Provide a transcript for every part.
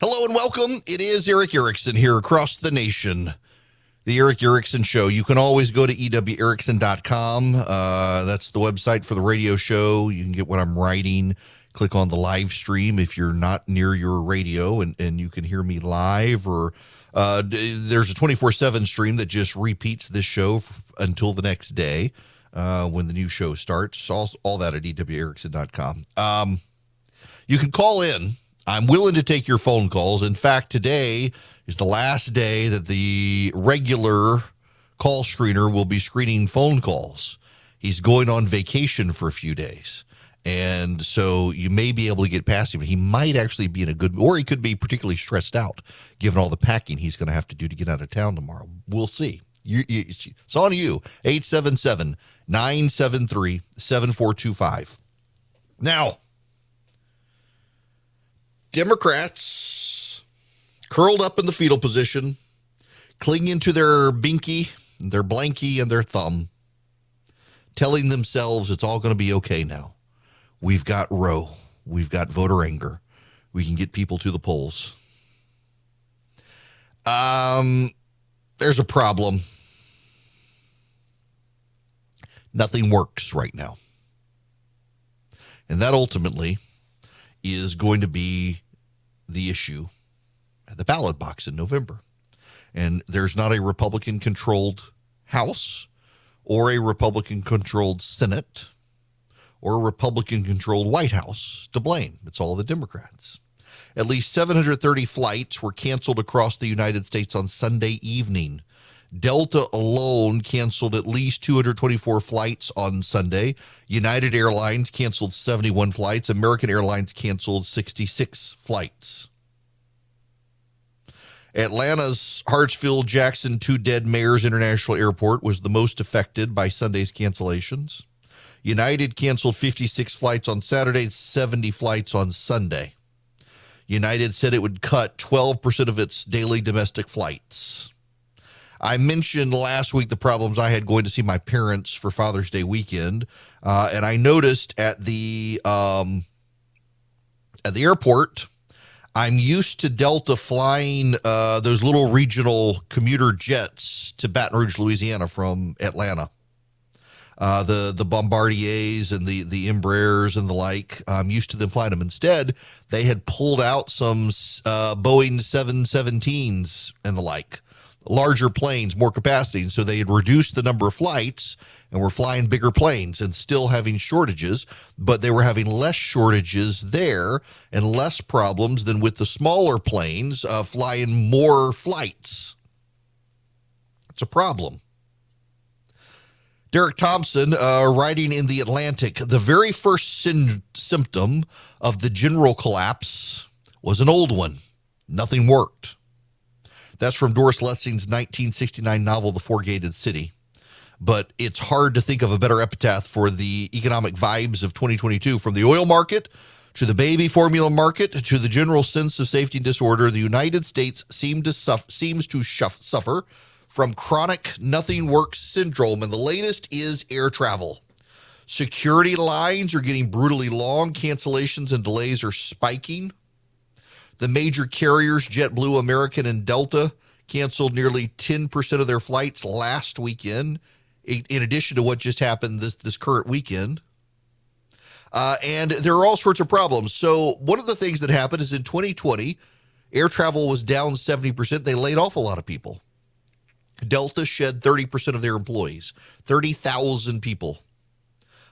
Hello and welcome. It is Erick Erickson here across the nation. The Erick Erickson Show. You can always go to ewerickson.com. Uh, that's the website for the radio show. You can get what I'm writing. Click on the live stream if you're not near your radio and, and you can hear me live or uh, there's a 24 7 stream that just repeats this show f- until the next day uh, when the new show starts. All, all that at ewerickson.com. Um, you can call in I'm willing to take your phone calls. In fact, today is the last day that the regular call screener will be screening phone calls. He's going on vacation for a few days. And so you may be able to get past him. He might actually be in a good, or he could be particularly stressed out given all the packing he's going to have to do to get out of town tomorrow. We'll see. You, you, it's on you. 877 973 7425. Now, Democrats curled up in the fetal position, clinging to their binky, their blankie, and their thumb, telling themselves it's all going to be okay now. We've got Roe. We've got voter anger. We can get people to the polls. Um, there's a problem. Nothing works right now. And that ultimately is going to be the issue at the ballot box in November. And there's not a Republican controlled House or a Republican controlled Senate or a Republican controlled White House to blame. It's all the Democrats. At least 730 flights were canceled across the United States on Sunday evening Delta alone canceled at least 224 flights on Sunday. United Airlines canceled 71 flights. American Airlines canceled 66 flights. Atlanta's Hartsfield Jackson Two Dead Mayors International Airport was the most affected by Sunday's cancellations. United canceled 56 flights on Saturday, 70 flights on Sunday. United said it would cut 12% of its daily domestic flights. I mentioned last week the problems I had going to see my parents for Father's Day weekend, uh, and I noticed at the um, at the airport. I'm used to Delta flying uh, those little regional commuter jets to Baton Rouge, Louisiana from Atlanta. Uh, the the Bombardiers and the the Embraers and the like. I'm used to them flying them. Instead, they had pulled out some uh, Boeing 717s and the like larger planes, more capacity. And so they had reduced the number of flights and were flying bigger planes and still having shortages, but they were having less shortages there and less problems than with the smaller planes uh, flying more flights. It's a problem. Derek Thompson, uh, writing in The Atlantic, the very first sin- symptom of the general collapse was an old one. Nothing worked. That's from Doris Lessing's 1969 novel, The Four Gated City. But it's hard to think of a better epitaph for the economic vibes of 2022 from the oil market to the baby formula market to the general sense of safety and disorder. The United States seem to seems to shuff- suffer from chronic nothing works syndrome. And the latest is air travel. Security lines are getting brutally long, cancellations and delays are spiking. The major carriers, JetBlue, American, and Delta, canceled nearly 10% of their flights last weekend, in addition to what just happened this, this current weekend. Uh, and there are all sorts of problems. So, one of the things that happened is in 2020, air travel was down 70%. They laid off a lot of people. Delta shed 30% of their employees, 30,000 people.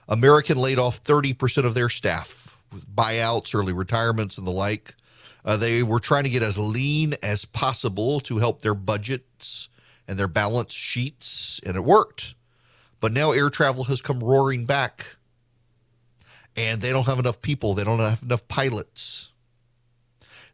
American laid off 30% of their staff with buyouts, early retirements, and the like. Uh, they were trying to get as lean as possible to help their budgets and their balance sheets, and it worked. But now air travel has come roaring back, and they don't have enough people, they don't have enough pilots.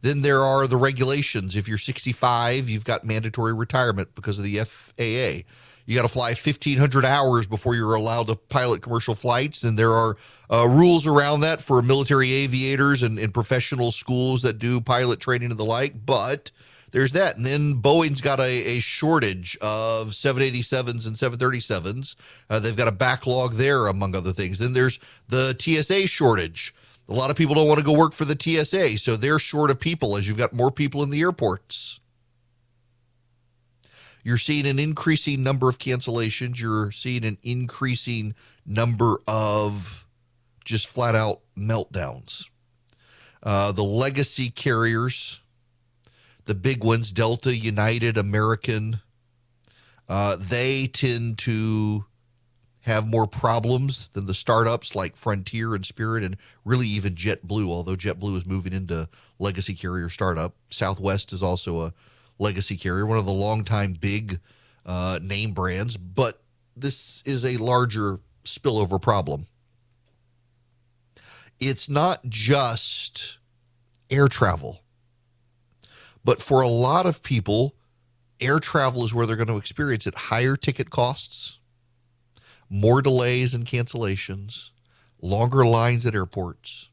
Then there are the regulations. If you're 65, you've got mandatory retirement because of the FAA. You got to fly 1,500 hours before you're allowed to pilot commercial flights. And there are uh, rules around that for military aviators and, and professional schools that do pilot training and the like. But there's that. And then Boeing's got a, a shortage of 787s and 737s. Uh, they've got a backlog there, among other things. Then there's the TSA shortage. A lot of people don't want to go work for the TSA, so they're short of people as you've got more people in the airports. You're seeing an increasing number of cancellations. You're seeing an increasing number of just flat out meltdowns. Uh, the legacy carriers, the big ones, Delta, United, American, uh, they tend to have more problems than the startups like Frontier and Spirit, and really even JetBlue. Although JetBlue is moving into legacy carrier startup, Southwest is also a legacy carrier, one of the longtime big uh, name brands, but this is a larger spillover problem. It's not just air travel, but for a lot of people, air travel is where they're going to experience it higher ticket costs, more delays and cancellations, longer lines at airports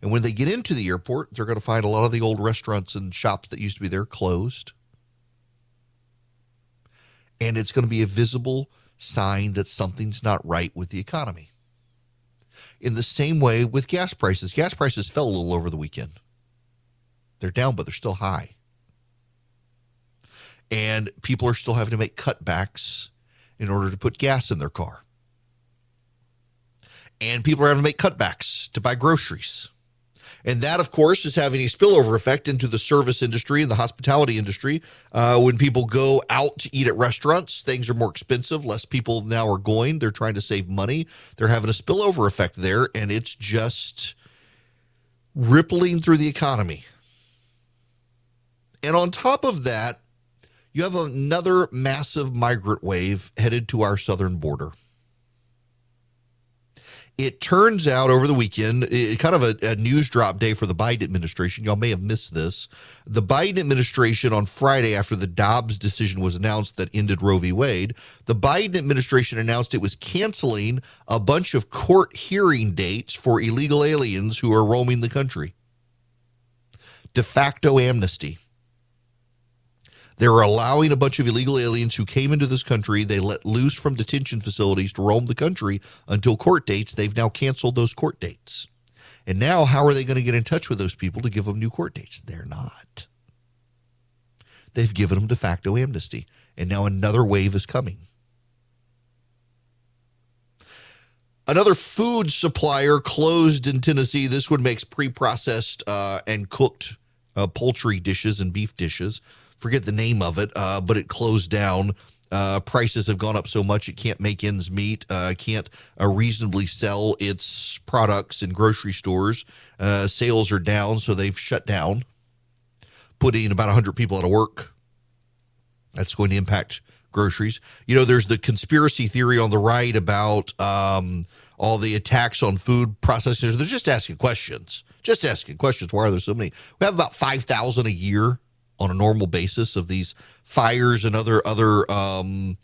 and when they get into the airport, they're going to find a lot of the old restaurants and shops that used to be there closed. And it's going to be a visible sign that something's not right with the economy. In the same way with gas prices, gas prices fell a little over the weekend. They're down, but they're still high. And people are still having to make cutbacks in order to put gas in their car. And people are having to make cutbacks to buy groceries. And that, of course, is having a spillover effect into the service industry and the hospitality industry. Uh, when people go out to eat at restaurants, things are more expensive. Less people now are going. They're trying to save money. They're having a spillover effect there, and it's just rippling through the economy. And on top of that, you have another massive migrant wave headed to our southern border it turns out over the weekend, it, kind of a, a, news drop day for the Biden administration. Y'all may have missed this. The Biden administration on Friday, after the Dobbs decision was announced that ended Roe v. Wade, the Biden administration announced it was canceling a bunch of court hearing dates for illegal aliens who are roaming the country. De facto amnesty. They're allowing a bunch of illegal aliens who came into this country, they let loose from detention facilities to roam the country until court dates. They've now canceled those court dates. And now, how are they going to get in touch with those people to give them new court dates? They're not. They've given them de facto amnesty. And now another wave is coming. Another food supplier closed in Tennessee. This one makes pre processed uh, and cooked uh, poultry dishes and beef dishes forget the name of it, uh, but it closed down. Uh, prices have gone up so much it can't make ends meet, uh, can't uh, reasonably sell its products in grocery stores. Uh, sales are down, so they've shut down, putting about 100 people out of work. That's going to impact groceries. You know, there's the conspiracy theory on the right about um, all the attacks on food processors. They're just asking questions, just asking questions. Why are there so many? We have about 5,000 a year on a normal basis of these fires and other other um,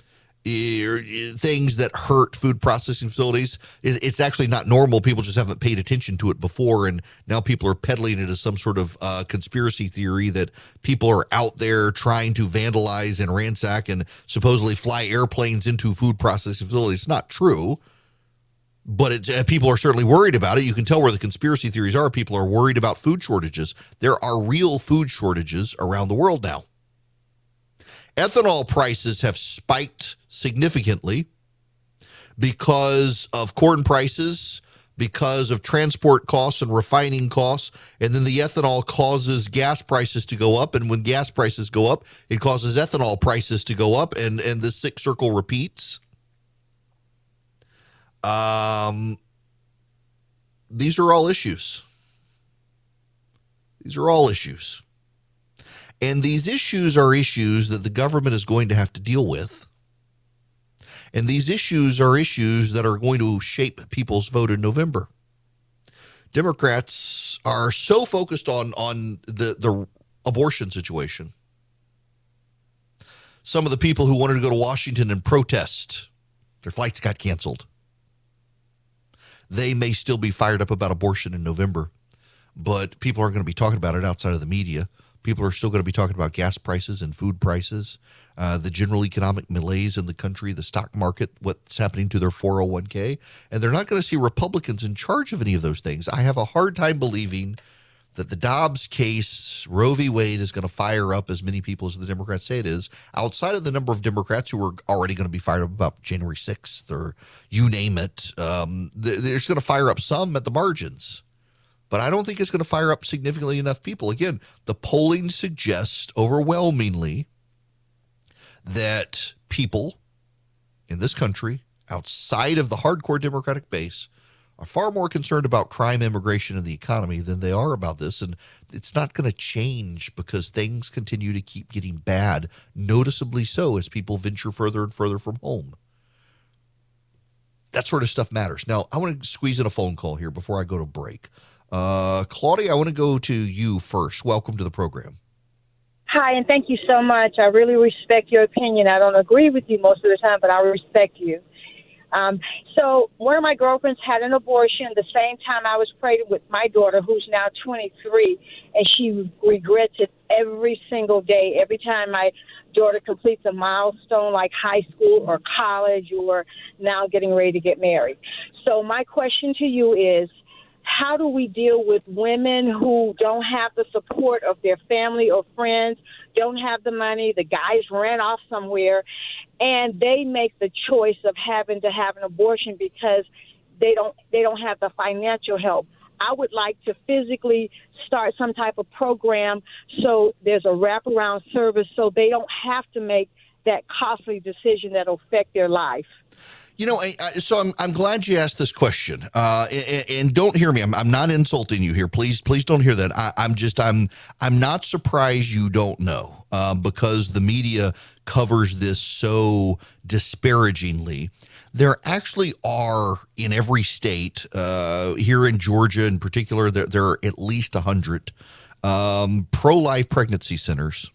things that hurt food processing facilities. It's actually not normal. People just haven't paid attention to it before, and now people are peddling it as some sort of uh, conspiracy theory that people are out there trying to vandalize and ransack and supposedly fly airplanes into food processing facilities. It's not true but uh, people are certainly worried about it. You can tell where the conspiracy theories are. People are worried about food shortages. There are real food shortages around the world now. Ethanol prices have spiked significantly because of corn prices, because of transport costs and refining costs. And then the ethanol causes gas prices to go up. And when gas prices go up, it causes ethanol prices to go up. And, and the sick circle repeats. Um, these are all issues. These are all issues. And these issues are issues that the government is going to have to deal with. And these issues are issues that are going to shape people's vote in November. Democrats are so focused on, on the, the abortion situation. Some of the people who wanted to go to Washington and protest, their flights got canceled they may still be fired up about abortion in November, but people aren't going to be talking about it outside of the media. People are still going to be talking about gas prices and food prices, uh, the general economic malaise in the country, the stock market, what's happening to their 401k. And they're not going to see Republicans in charge of any of those things. I have a hard time believing that the Dobbs case, Roe v. Wade, is going to fire up as many people as the Democrats say it is, outside of the number of Democrats who are already going to be fired up about January 6th or you name it. Um, there's going to fire up some at the margins. But I don't think it's going to fire up significantly enough people. Again, the polling suggests overwhelmingly that people in this country, outside of the hardcore Democratic base, are far more concerned about crime, immigration, and the economy than they are about this. And it's not going to change because things continue to keep getting bad, noticeably so as people venture further and further from home. That sort of stuff matters. Now, I want to squeeze in a phone call here before I go to break. Uh, Claudia, I want to go to you first. Welcome to the program. Hi, and thank you so much. I really respect your opinion. I don't agree with you most of the time, but I respect you. Um, so one of my girlfriends had an abortion the same time I was pregnant with my daughter, who's now 23, and she regrets it every single day. Every time my daughter completes a milestone like high school or college or now getting ready to get married. So my question to you is, how do we deal with women who don't have the support of their family or friends, don't have the money, the guys ran off somewhere, and they make the choice of having to have an abortion because they don't they don't have the financial help. I would like to physically start some type of program so there's a wraparound service so they don't have to make that costly decision that'll affect their life. You know, I, I, so I'm, I'm glad you asked this question. Uh, and, and, don't hear me. I'm, I'm not insulting you here. Please, please don't hear that. I, am just I'm I'm not surprised you don't know uh, because the media covers this so disparagingly. There actually are in every state, uh, here in Georgia in particular, there, there are at least 100 um, pro life pregnancy centers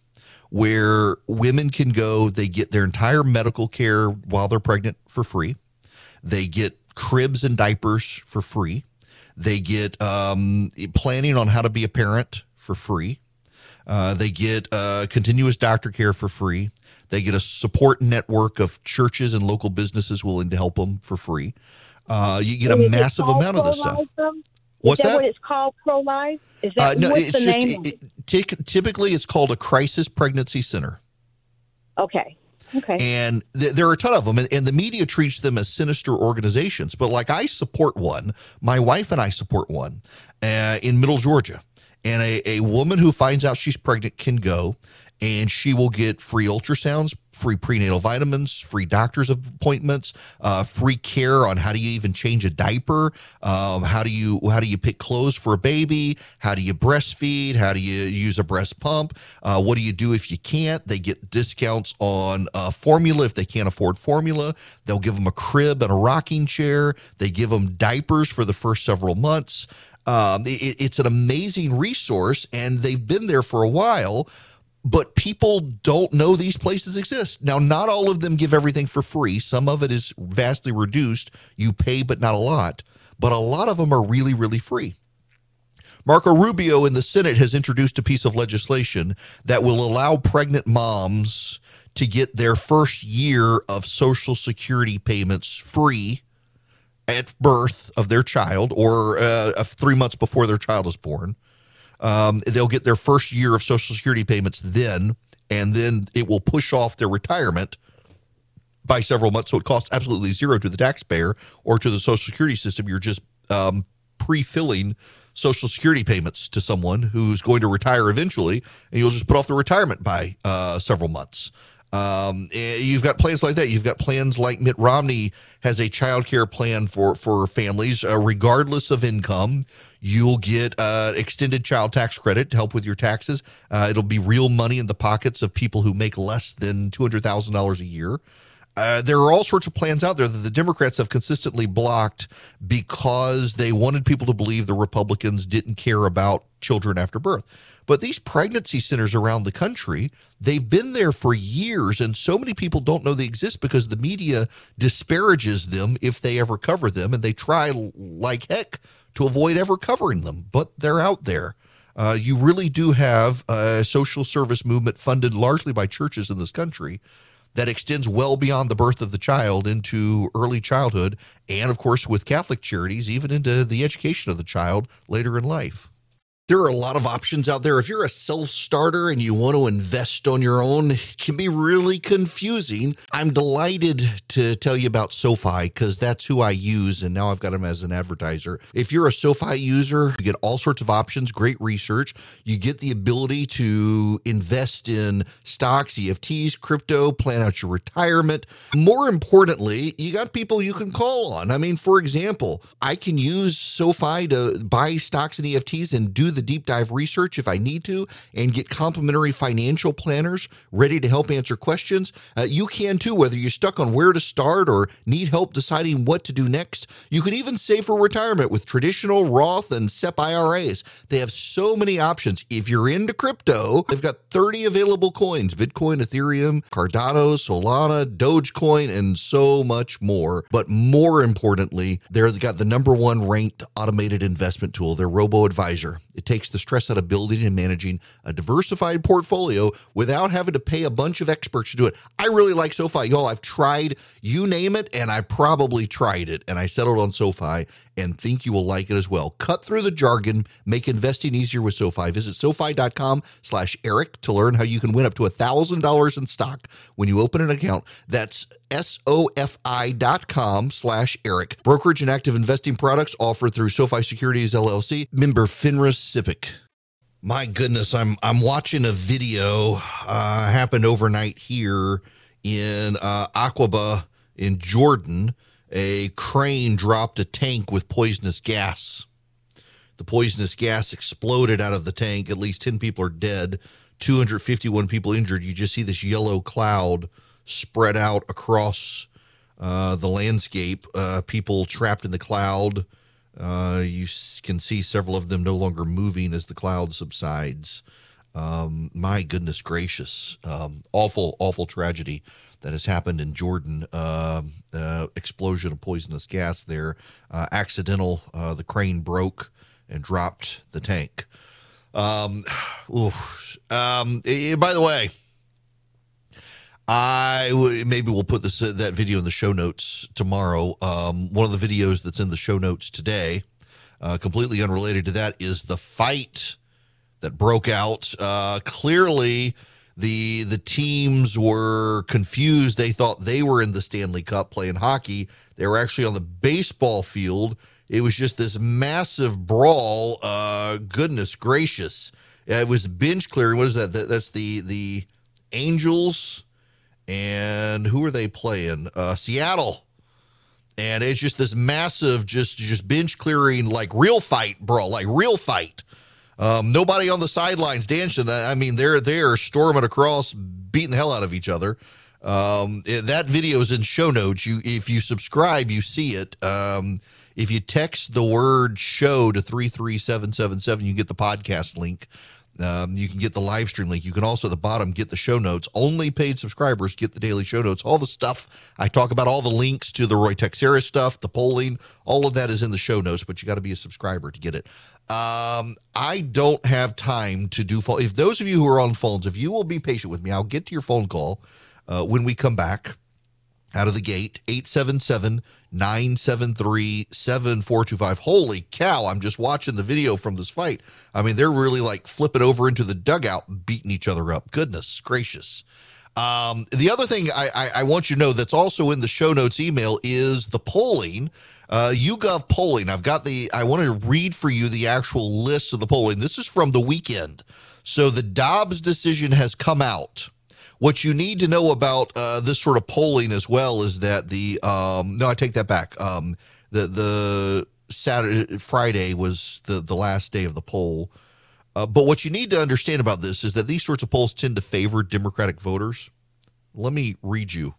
where women can go, they get their entire medical care while they're pregnant for free. They get cribs and diapers for free. They get um, planning on how to be a parent for free. Uh, they get uh, continuous doctor care for free. They get a support network of churches and local businesses willing to help them for free. Uh, you get a massive amount of this stuff. What's that, that? What it's called? Pro life? Is that uh, no? it's just it, it, t- typically it's called a crisis pregnancy center. Okay. Okay. And th- there are a ton of them, and, and, the media treats them as sinister organizations. But like I support one, my wife and I support one uh, in Middle Georgia. And a, a woman who finds out she's pregnant can go and she will get free ultrasounds, free prenatal vitamins, free doctor's appointments, uh, free care on how do you even change a diaper, um, how do you how do you pick clothes for a baby, how do you breastfeed, how do you use a breast pump, uh, what do you do if you can't? They get discounts on uh, formula if they can't afford formula. They'll give them a crib and a rocking chair. They give them diapers for the first several months. Um, it, it's an amazing resource, and they've been there for a while but people don't know these places exist. Now, not all of them give everything for free. Some of it is vastly reduced. You pay, but not a lot. But a lot of them are really, really free. Marco Rubio in the Senate has introduced a piece of legislation that will allow pregnant moms to get their first year of Social Security payments free at birth of their child or uh, three months before their child is born. Um, they'll get their first year of Social Security payments then, and then it will push off their retirement by several months. So it costs absolutely zero to the taxpayer or to the Social Security system. You're just um, pre filling Social Security payments to someone who's going to retire eventually, and you'll just put off the retirement by uh, several months. Um, eh, you've got plans like that. You've got plans like Mitt Romney has a child care plan for for families, uh, regardless of income. You'll get uh, extended child tax credit to help with your taxes. Uh, it'll be real money in the pockets of people who make less than two hundred thousand dollars a year. Uh, there are all sorts of plans out there that the Democrats have consistently blocked because they wanted people to believe the Republicans didn't care about children after birth. But these pregnancy centers around the country, they've been there for years, and so many people don't know they exist because the media disparages them if they ever cover them, and they try like heck to avoid ever covering them, but they're out there. uh, you really do have a social service movement funded largely by churches in this country that extends well beyond the birth of the child into early childhood, and of course, with Catholic charities, even into the education of the child later in life. There are a lot of options out there. If you're a self starter and you want to invest on your own, it can be really confusing. I'm delighted to tell you about SoFi because that's who I use, and now I've got them as an advertiser. If you're a SoFi user, you get all sorts of options, great research. You get the ability to invest in stocks, EFTs, crypto, plan out your retirement. More importantly, you got people you can call on. I mean, for example, I can use SoFi to buy stocks and EFTs and do the the deep dive research if I need to and get complimentary financial planners ready to help answer questions. Uh, you can too, whether you're stuck on where to start or need help deciding what to do next. You can even save for retirement with traditional Roth and SEP IRAs. They have so many options. If you're into crypto, they've got 30 available coins Bitcoin, Ethereum, Cardano, Solana, Dogecoin, and so much more. But more importantly, they've got the number one ranked automated investment tool, their Robo Advisor. Takes the stress out of building and managing a diversified portfolio without having to pay a bunch of experts to do it. I really like SoFi. Y'all, I've tried, you name it, and I probably tried it, and I settled on SoFi and think you will like it as well. Cut through the jargon, make investing easier with SoFi. Visit SoFi.com slash Eric to learn how you can win up to $1,000 in stock when you open an account. That's S-O-F-I.com slash Eric. Brokerage and active investing products offered through SoFi Securities LLC, member FINRA SIPC. My goodness, I'm I'm watching a video uh, happened overnight here in uh, Aqaba in Jordan. A crane dropped a tank with poisonous gas. The poisonous gas exploded out of the tank. At least 10 people are dead, 251 people injured. You just see this yellow cloud spread out across uh, the landscape. Uh, people trapped in the cloud. Uh, you can see several of them no longer moving as the cloud subsides. Um, my goodness gracious. Um, awful, awful tragedy that has happened in Jordan. Uh, uh, explosion of poisonous gas there. Uh, accidental. Uh, the crane broke and dropped the tank. Um, um, eh, by the way, I maybe we'll put this uh, that video in the show notes tomorrow. Um, one of the videos that's in the show notes today, uh, completely unrelated to that, is the fight that broke out. Uh, clearly, the the teams were confused. They thought they were in the Stanley Cup playing hockey. They were actually on the baseball field. It was just this massive brawl. Uh, goodness gracious! It was bench clearing. What is that? That's the the Angels and who are they playing? Uh, Seattle. And it's just this massive, just just bench clearing, like real fight, bro, like real fight. Um, nobody on the sidelines dancing. I mean, they're they're storming across, beating the hell out of each other. Um, that video is in show notes. You, if you subscribe, you see it. Um, if you text the word "show" to three three seven seven seven, you get the podcast link. Um, you can get the live stream link. You can also at the bottom get the show notes. Only paid subscribers get the daily show notes. All the stuff I talk about, all the links to the Ruy Teixeira stuff, the polling, all of that is in the show notes. But you got to be a subscriber to get it. Um, I don't have time to do phone. If those of you who are on phones, if you will be patient with me, I'll get to your phone call uh, when we come back out of the gate 877 973 7425. Holy cow, I'm just watching the video from this fight. I mean, they're really like flipping over into the dugout, beating each other up. Goodness gracious. Um, the other thing I, I, I, want you to know that's also in the show notes email is the polling. Uh, YouGov polling. I've got the, I want to read for you the actual list of the polling. This is from the weekend. So the Dobbs decision has come out. What you need to know about uh, this sort of polling as well is that the um, no, I take that back. Um, the the Saturday Friday was the the last day of the poll. Uh, but what you need to understand about this is that these sorts of polls tend to favor Democratic voters. Let me read you.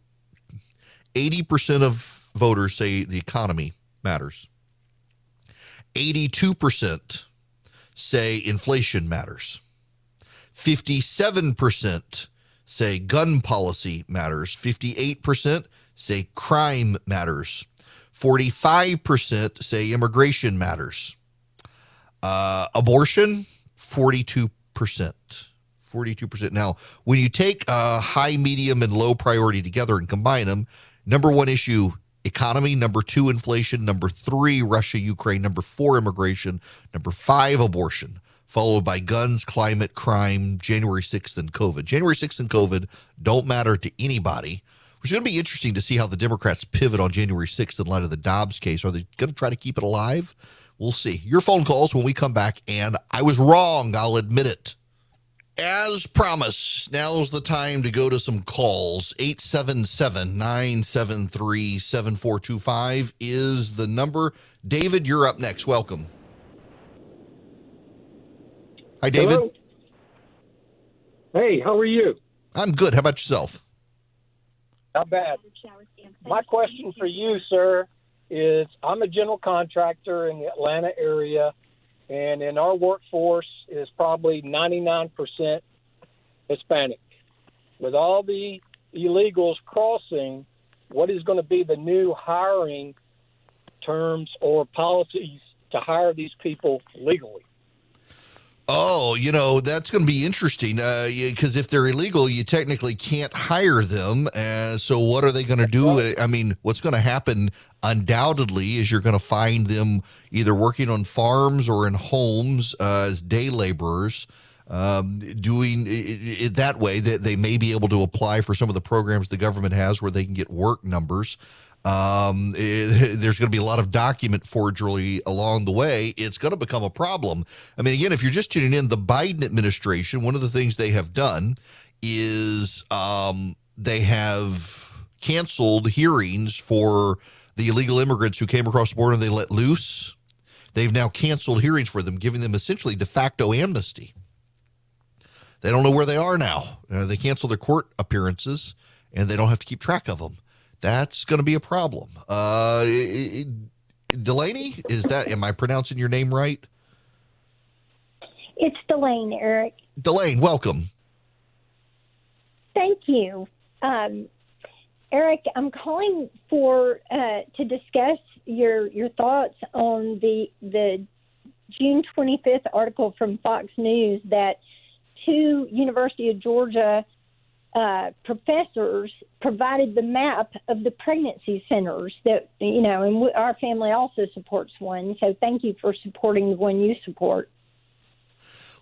80% of voters say the economy matters. 82% say inflation matters. 57% say gun policy matters. 58% say crime matters. 45% say immigration matters. Uh, abortion, 42%. 42%. Now, when you take uh, high, medium, and low priority together and combine them, number one issue economy, number two, inflation, number three, Russia, Ukraine, number four, immigration, number five, abortion, followed by guns, climate, crime, January 6th, and COVID. January 6th and COVID don't matter to anybody. Is going to be interesting to see how the Democrats pivot on January 6th in light of the Dobbs case. Are they going to try to keep it alive? We'll see. Your phone calls when we come back, and I was wrong. I'll admit it. As promised, now's the time to go to some calls. 877 973 7425 is the number. David, you're up next. Welcome. Hi, David. Hello? Hey, how are you? I'm good. How about yourself? Not bad. My question for you, sir, is I'm a general contractor in the Atlanta area, and in our workforce is probably 99% Hispanic. With all the illegals crossing, what is going to be the new hiring terms or policies to hire these people legally? Oh, you know, that's going to be interesting because uh, if they're illegal, you technically can't hire them. Uh, so, what are they going to do? I mean, what's going to happen undoubtedly is you're going to find them either working on farms or in homes uh, as day laborers. Um, doing it, it, that way that they may be able to apply for some of the programs the government has where they can get work numbers um, it, there's going to be a lot of document forgery along the way. It's going to become a problem. I mean, again, if you're just tuning in, the Biden administration, one of the things they have done is um, they have canceled hearings for the illegal immigrants who came across the border and they let loose. They've now canceled hearings for them, giving them essentially de facto amnesty. They don't know where they are now. Uh, they cancel their court appearances and they don't have to keep track of them that's going to be a problem. Uh, Delaney, is that, am I pronouncing your name right? It's Delaney, Eric. Delaney, welcome. Thank you. Um, Eric, I'm calling for uh, to discuss your your thoughts on the the June 25th article from Fox News that two University of Georgia uh, professors provided the map of the pregnancy centers that you know, and we, our family also supports one. So thank you for supporting the one you support.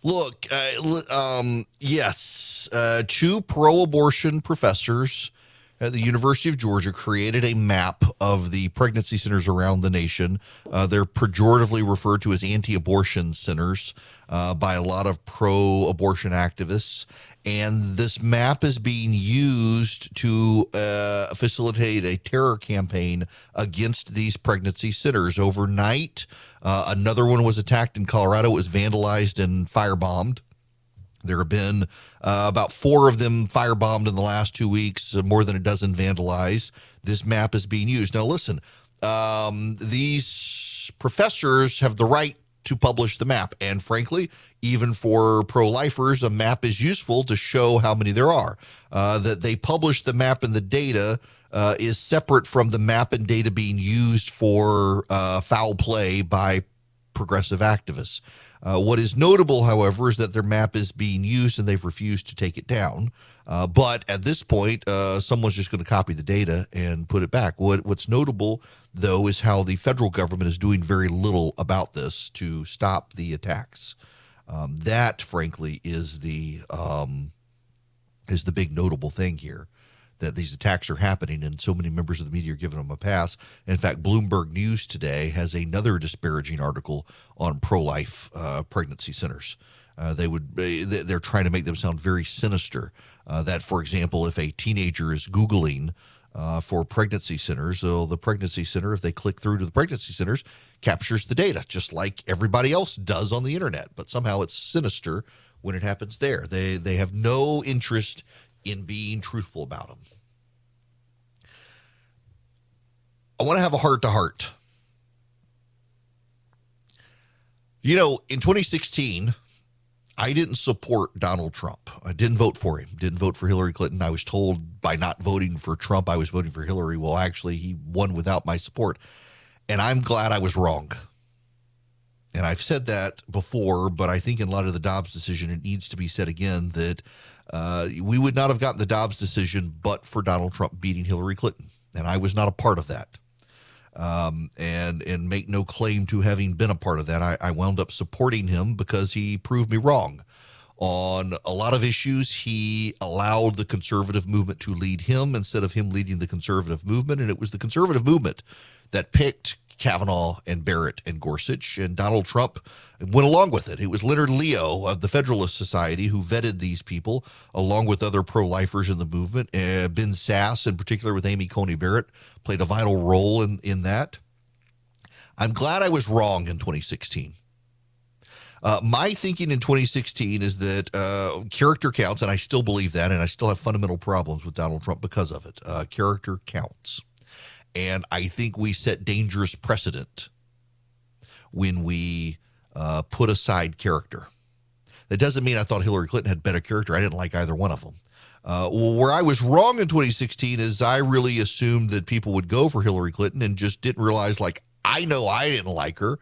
Look, uh, um, yes, uh, two pro-abortion professors at the University of Georgia created a map of the pregnancy centers around the nation. Uh, they're pejoratively referred to as anti abortion centers uh, by a lot of pro abortion activists. And this map is being used to uh, facilitate a terror campaign against these pregnancy centers. Overnight, uh, another one was attacked in Colorado. It was vandalized and firebombed. There have been uh, about four of them firebombed in the last two weeks, uh, more than a dozen vandalized. This map is being used. Now, listen, um, these professors have the right to publish the map. And frankly, even for pro lifers, a map is useful to show how many there are. Uh, that they publish the map and the data uh, is separate from the map and data being used for uh, foul play by progressive activists. Uh, what is notable, however, is that their map is being used and they've refused to take it down. Uh, but at this point, uh, someone's just going to copy the data and put it back. What, what's notable, though, is how the federal government is doing very little about this to stop the attacks. Um, that, frankly, is the um, is the big notable thing here that these attacks are happening and so many members of the media are giving them a pass. In fact, Bloomberg News today has another disparaging article on pro-life uh, pregnancy centers. Uh, they would they're trying to make them sound very sinister. Uh, that, for example, if a teenager is googling uh, for pregnancy centers, so the pregnancy center, if they click through to the pregnancy centers, captures the data just like everybody else does on the internet. But somehow it's sinister when it happens there. They they have no interest in being truthful about them. I want to have a heart to heart. You know, in 2016, I didn't support Donald Trump. I didn't vote for him. Didn't vote for Hillary Clinton. I was told by not voting for Trump, I was voting for Hillary. Well, actually, he won without my support. And I'm glad I was wrong. and I've said that before, but I think in light of the Dobbs decision, it needs to be said again that uh, we would not have gotten the Dobbs decision but for Donald Trump beating Hillary Clinton. And I was not a part of that. Um, and and make no claim to having been a part of that. I, I wound up supporting him because he proved me wrong on a lot of issues. He allowed the conservative movement to lead him instead of him leading the conservative movement, and it was the conservative movement that picked Kavanaugh and Barrett and Gorsuch, and Donald Trump went along with it. It was Leonard Leo of the Federalist Society who vetted these people, along with other pro lifers in the movement. Uh, Ben Sasse, in particular, with Amy Coney Barrett, played a vital role in, in that. I'm glad I was wrong in 2016. Uh, my thinking in 2016 is that uh, character counts, and I still believe that, and I still have fundamental problems with Donald Trump because of it. Uh, character counts. And I think we set dangerous precedent when we uh, put aside character. That doesn't mean I thought Hillary Clinton had better character. I didn't like either one of them. Uh, where I was wrong in 2016 is I really assumed that people would go for Hillary Clinton and just didn't realize, like, I know I didn't like her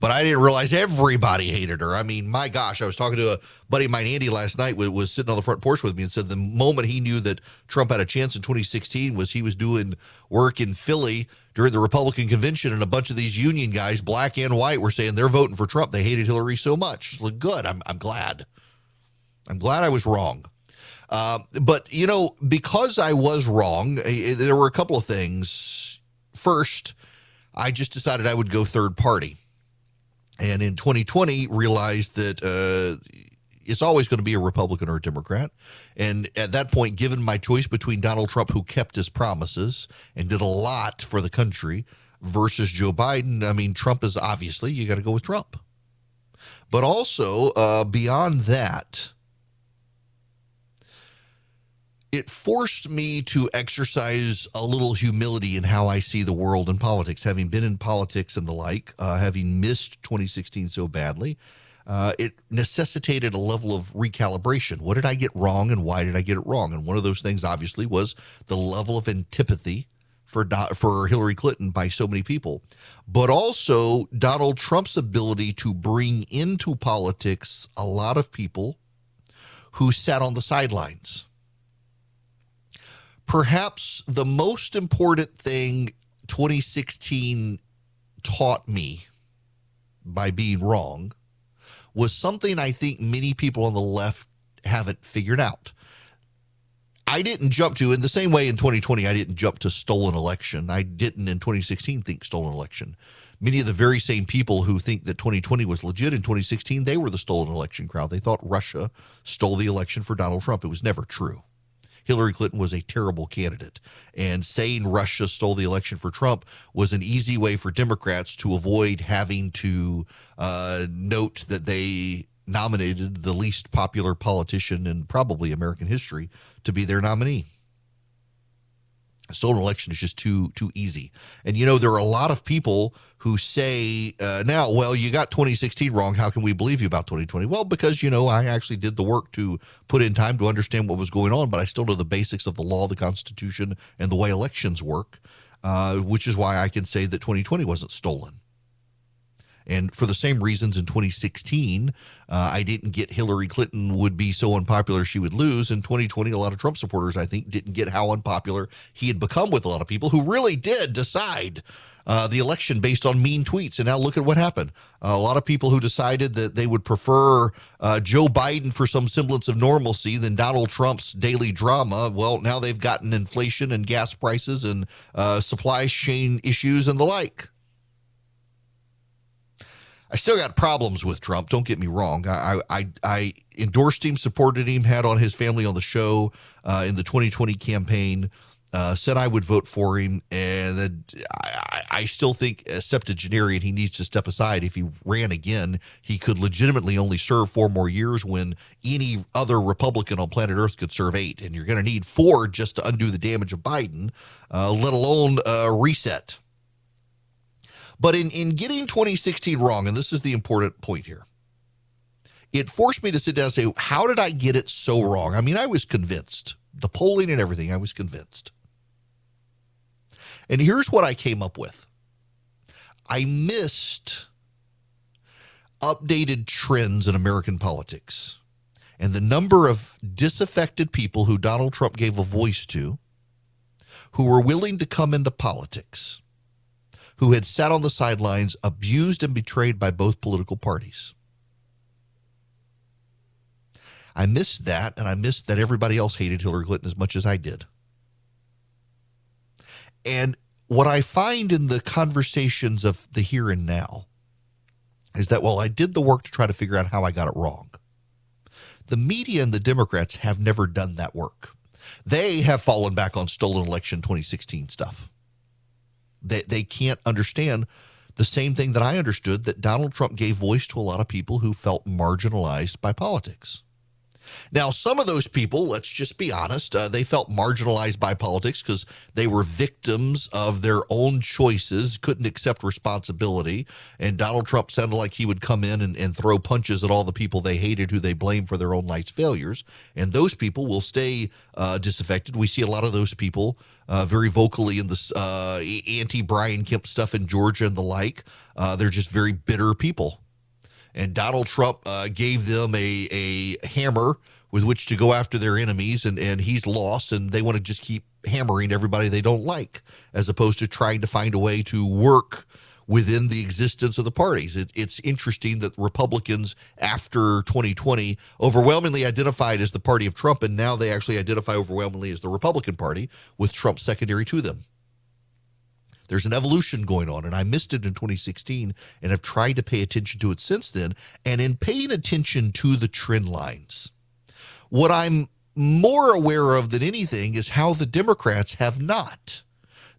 but I didn't realize everybody hated her. I mean, my gosh, I was talking to a buddy of mine, Andy, last night, was, was sitting on the front porch with me and said the moment he knew that Trump had a chance in 2016 was he was doing work in Philly during the Republican convention, and a bunch of these union guys, black and white, were saying they're voting for Trump. They hated Hillary so much. Look, good. I'm, I'm glad. I'm glad I was wrong. Uh, but, you know, because I was wrong, eh, there were a couple of things. First, I just decided I would go third party and in 2020 realized that uh, it's always going to be a Republican or a Democrat. And at that point, given my choice between Donald Trump, who kept his promises and did a lot for the country, versus Joe Biden, I mean, Trump is obviously, you got to go with Trump. But also, uh, beyond that, it forced me to exercise a little humility in how I see the world and politics. Having been in politics and the like, uh, having missed 2016 so badly, uh, it necessitated a level of recalibration. What did I get wrong and why did I get it wrong? And one of those things, obviously, was the level of antipathy for for Hillary Clinton by so many people, but also Donald Trump's ability to bring into politics a lot of people who sat on the sidelines perhaps the most important thing 2016 taught me by being wrong was something I think many people on the left haven't figured out. I didn't jump to in the same way in 2020 I didn't jump to stolen election. I didn't in 2016 think stolen election. Many of the very same people who think that 2020 was legit in 2016, they were the stolen election crowd. They thought Russia stole the election for Donald Trump. It was never true. Hillary Clinton was a terrible candidate. And saying Russia stole the election for Trump was an easy way for Democrats to avoid having to uh, note that they nominated the least popular politician in probably American history to be their nominee stolen election is just too too easy. And you know there are a lot of people who say uh, now, well, you got 2016 wrong. How can we believe you about 2020? Well, because you know I actually did the work to put in time to understand what was going on, but I still know the basics of the law, the Constitution, and the way elections work, uh, which is why I can say that 2020 wasn't stolen. And for the same reasons in 2016, uh, I didn't get Hillary Clinton would be so unpopular she would lose. In 2020, a lot of Trump supporters, I think, didn't get how unpopular he had become with a lot of people who really did decide uh, the election based on mean tweets. And now look at what happened. Uh, a lot of people who decided that they would prefer uh, Joe Biden for some semblance of normalcy than Donald Trump's daily drama. Well, now they've gotten inflation and gas prices and uh, supply chain issues and the like. I still got problems with Trump. Don't get me wrong. I I, I endorsed him, supported him, had on his family on the show uh, in the 2020 campaign. Uh, said I would vote for him, and then I, I still think, septuagenarian, he needs to step aside. If he ran again, he could legitimately only serve four more years when any other Republican on planet Earth could serve eight. And you're going to need four just to undo the damage of Biden, uh, let alone uh, reset. But in, in getting 2016 wrong, and this is the important point here, it forced me to sit down and say, how did I get it so wrong? I mean, I was convinced. The polling and everything, I was convinced. And here's what I came up with I missed updated trends in American politics and the number of disaffected people who Donald Trump gave a voice to, who were willing to come into politics, who had sat on the sidelines, abused and betrayed by both political parties. I missed that, and I missed that everybody else hated Hillary Clinton as much as I did. And what I find in the conversations of the here and now is that, well, I did the work to try to figure out how I got it wrong. The media and the Democrats have never done that work. They have fallen back on stolen election 2016 stuff. They, they can't understand the same thing that I understood that Donald Trump gave voice to a lot of people who felt marginalized by politics. Now, some of those people, let's just be honest, uh, they felt marginalized by politics because they were victims of their own choices, couldn't accept responsibility. And Donald Trump sounded like he would come in and, and throw punches at all the people they hated who they blamed for their own life's failures. And those people will stay uh, disaffected. We see a lot of those people uh, very vocally in the uh, anti Brian Kemp stuff in Georgia and the like. Uh, they're just very bitter people and Donald Trump uh, gave them a, a hammer with which to go after their enemies, and, and he's lost, and they want to just keep hammering everybody they don't like, as opposed to trying to find a way to work within the existence of the parties. It, it's interesting that Republicans, after 2020, overwhelmingly identified as the party of Trump, and now they actually identify overwhelmingly as the Republican Party, with Trump secondary to them. There's an evolution going on, and I missed it in 2016 and have tried to pay attention to it since then. And in paying attention to the trend lines, what I'm more aware of than anything is how the Democrats have not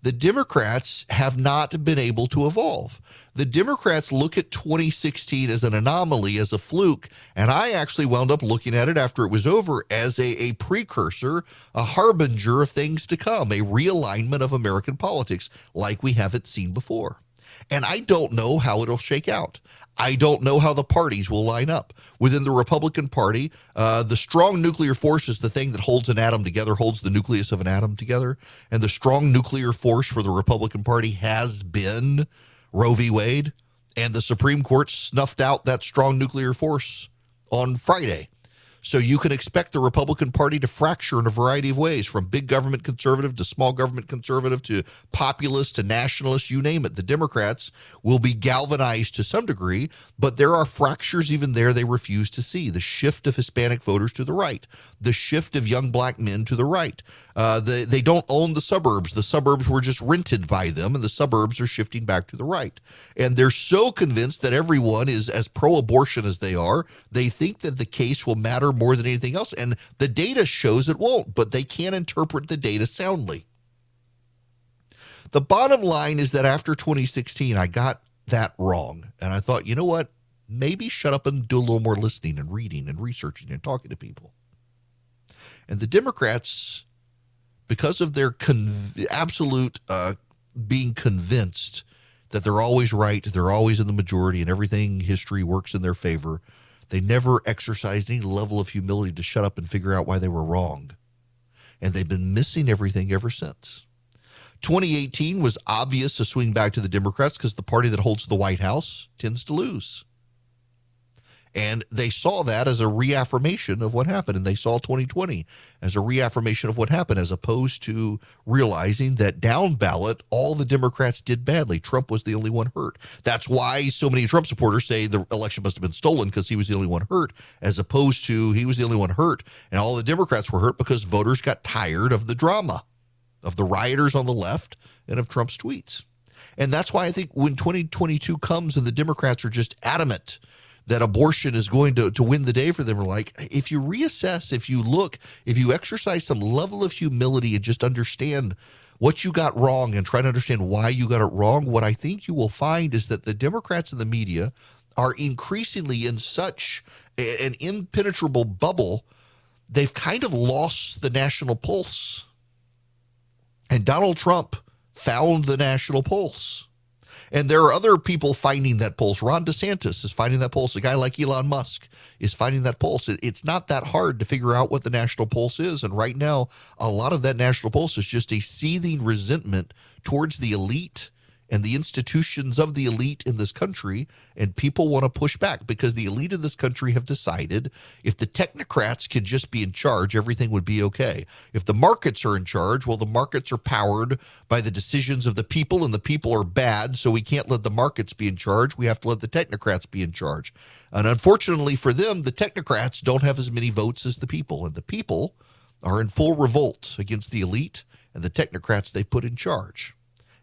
the Democrats have not been able to evolve. The Democrats look at 2016 as an anomaly, as a fluke, and I actually wound up looking at it after it was over as a, a precursor, a harbinger of things to come, a realignment of American politics like we haven't seen before. And I don't know how it'll shake out. I don't know how the parties will line up. Within the Republican Party, uh, the strong nuclear force is the thing that holds an atom together, holds the nucleus of an atom together. And the strong nuclear force for the Republican Party has been Roe v. Wade. And the Supreme Court snuffed out that strong nuclear force on Friday. So you can expect the Republican Party to fracture in a variety of ways, from big government conservative to small government conservative to populist to nationalist, you name it. The Democrats will be galvanized to some degree, but there are fractures even there they refuse to see. The shift of Hispanic voters to the right, the shift of young black men to the right. Uh, the, they don't own the suburbs. The suburbs were just rented by them, and the suburbs are shifting back to the right. And they're so convinced that everyone is as pro abortion as they are, they think that the case will matter more than anything else. And the data shows it won't, but they can't interpret the data soundly. The bottom line is that after 2016, I got that wrong. And I thought, you know what? Maybe shut up and do a little more listening and reading and researching and talking to people. And the Democrats, because of their conv- absolute uh, being convinced that they're always right, they're always in the majority, and everything history works in their favor, they never exercised any level of humility to shut up and figure out why they were wrong. And they've been missing everything ever since. 2018 was obvious to swing back to the Democrats because the party that holds the White House tends to lose. And they saw that as a reaffirmation of what happened. And they saw 2020 as a reaffirmation of what happened, as opposed to realizing that down ballot, all the Democrats did badly. Trump was the only one hurt. That's why so many Trump supporters say the election must have been stolen because he was the only one hurt, as opposed to he was the only one hurt. And all the Democrats were hurt because voters got tired of the drama, of the rioters on the left, and of Trump's tweets. And that's why I think when 2022 comes and the Democrats are just adamant that abortion is going to, to win the day for them are like, if you reassess, if you look, if you exercise some level of humility and just understand what you got wrong and try to understand why you got it wrong, what I think you will find is that the Democrats and the media are increasingly in such an impenetrable bubble, they've kind of lost the national pulse. And Donald Trump found the national pulse. And there are other people finding that pulse. Ron DeSantis is finding that pulse. A guy like Elon Musk is finding that pulse. It's not that hard to figure out what the national pulse is. And right now, a lot of that national pulse is just a seething resentment towards the elite and the institutions of the elite in this country, and people want to push back because the elite in this country have decided if the technocrats could just be in charge, everything would be okay. If the markets are in charge, well, the markets are powered by the decisions of the people, and the people are bad, so we can't let the markets be in charge. We have to let the technocrats be in charge. And unfortunately for them, the technocrats don't have as many votes as the people, and the people are in full revolt against the elite and the technocrats they've put in charge.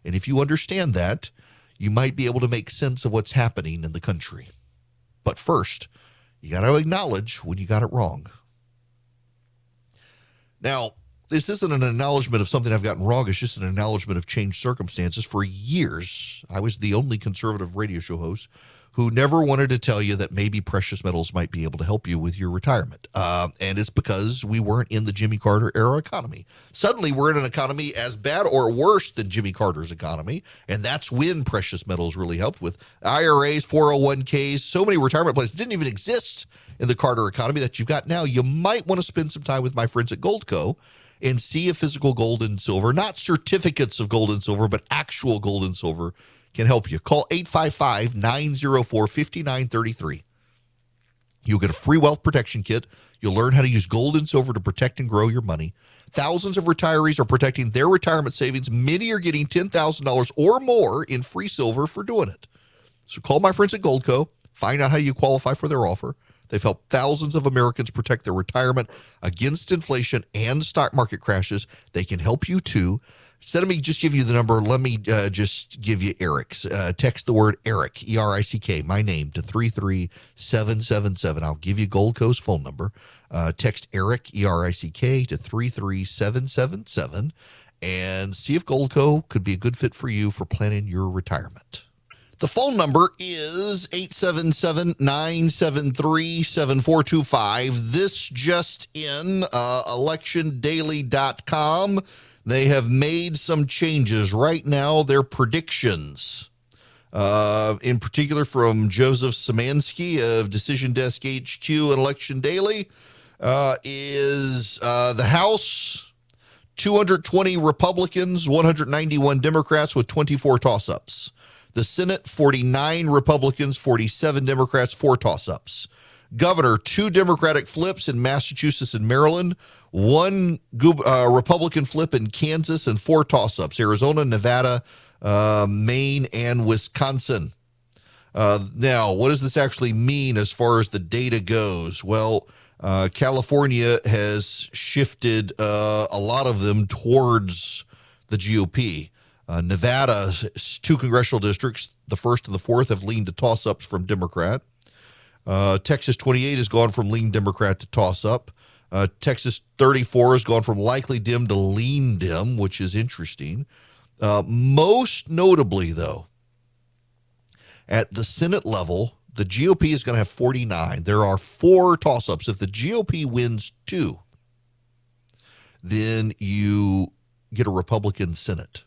And if you understand that, you might be able to make sense of what's happening in the country. But first, you got to acknowledge when you got it wrong. Now, this isn't an acknowledgement of something I've gotten wrong. It's just an acknowledgement of changed circumstances. For years, I was the only conservative radio show host who never wanted to tell you that maybe precious metals might be able to help you with your retirement. Uh, and it's because we weren't in the Jimmy Carter era economy. Suddenly, we're in an economy as bad or worse than Jimmy Carter's economy. And that's when precious metals really helped with IRAs, 401ks, so many retirement plans didn't even exist in the Carter economy that you've got now. You might want to spend some time with my friends at Goldco and see if physical gold and silver, not certificates of gold and silver, but actual gold and silver can help you. Call 855 904 5933. You'll get a free wealth protection kit. You'll learn how to use gold and silver to protect and grow your money. Thousands of retirees are protecting their retirement savings. Many are getting $10,000 or more in free silver for doing it. So call my friends at Goldco, find out how you qualify for their offer. They've helped thousands of Americans protect their retirement against inflation and stock market crashes. They can help you too. Instead of me just give you the number, let me uh, just give you Erick's. Uh, text the word Erick, E R I C K, my name, to 33777. I'll give you Goldco's phone number. Uh, text Eric, E R I C K, to 33777 and see if Goldco could be a good fit for you for planning your retirement. The phone number is 877 973 7425. This just in, uh, electiondaily.com. They have made some changes. Right now, their predictions, uh, in particular from Joseph Szymanski of Decision Desk HQ and Election Daily, uh, is uh, the House 220 Republicans, 191 Democrats with 24 toss ups. The Senate, 49 Republicans, 47 Democrats, four toss ups. Governor, two Democratic flips in Massachusetts and Maryland, one uh, Republican flip in Kansas, and four toss ups Arizona, Nevada, uh, Maine, and Wisconsin. Uh, now, what does this actually mean as far as the data goes? Well, uh, California has shifted uh, a lot of them towards the GOP. Uh, Nevada, two congressional districts, the first and the fourth, have leaned to toss ups from Democrat. Uh, Texas 28 has gone from lean Democrat to toss up. Uh, Texas 34 has gone from likely Dem to lean Dem, which is interesting. Uh, most notably, though, at the Senate level, the GOP is going to have 49. There are four toss ups. If the GOP wins two, then you get a Republican Senate.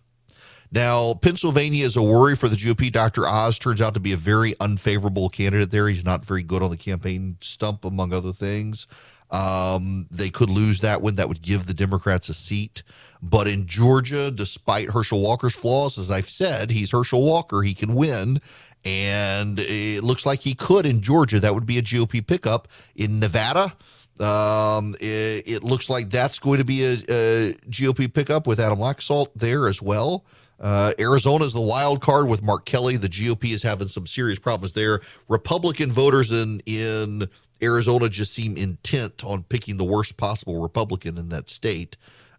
Now, Pennsylvania is a worry for the GOP. Dr. Oz turns out to be a very unfavorable candidate there. He's not very good on the campaign stump, among other things. Um, they could lose that one. That would give the Democrats a seat. But in Georgia, despite Herschel Walker's flaws, as I've said, he's Herschel Walker. He can win. And it looks like he could in Georgia. That would be a GOP pickup. In Nevada, um, it, it, looks like that's going to be a, a GOP pickup with Adam Laxalt there as well. Uh, Arizona is the wild card with Mark Kelly. The GOP is having some serious problems there. Republican voters in in Arizona just seem intent on picking the worst possible Republican in that state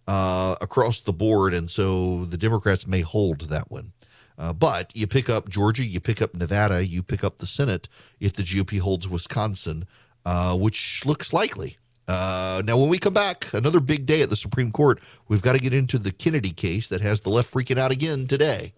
uh, across the board, and so the Democrats may hold that one. Uh, but you pick up Georgia, you pick up Nevada, you pick up the Senate if the GOP holds Wisconsin, uh, which looks likely. Uh, now, when we come back, another big day at the Supreme Court. We've got to get into the Kennedy case that has the left freaking out again today.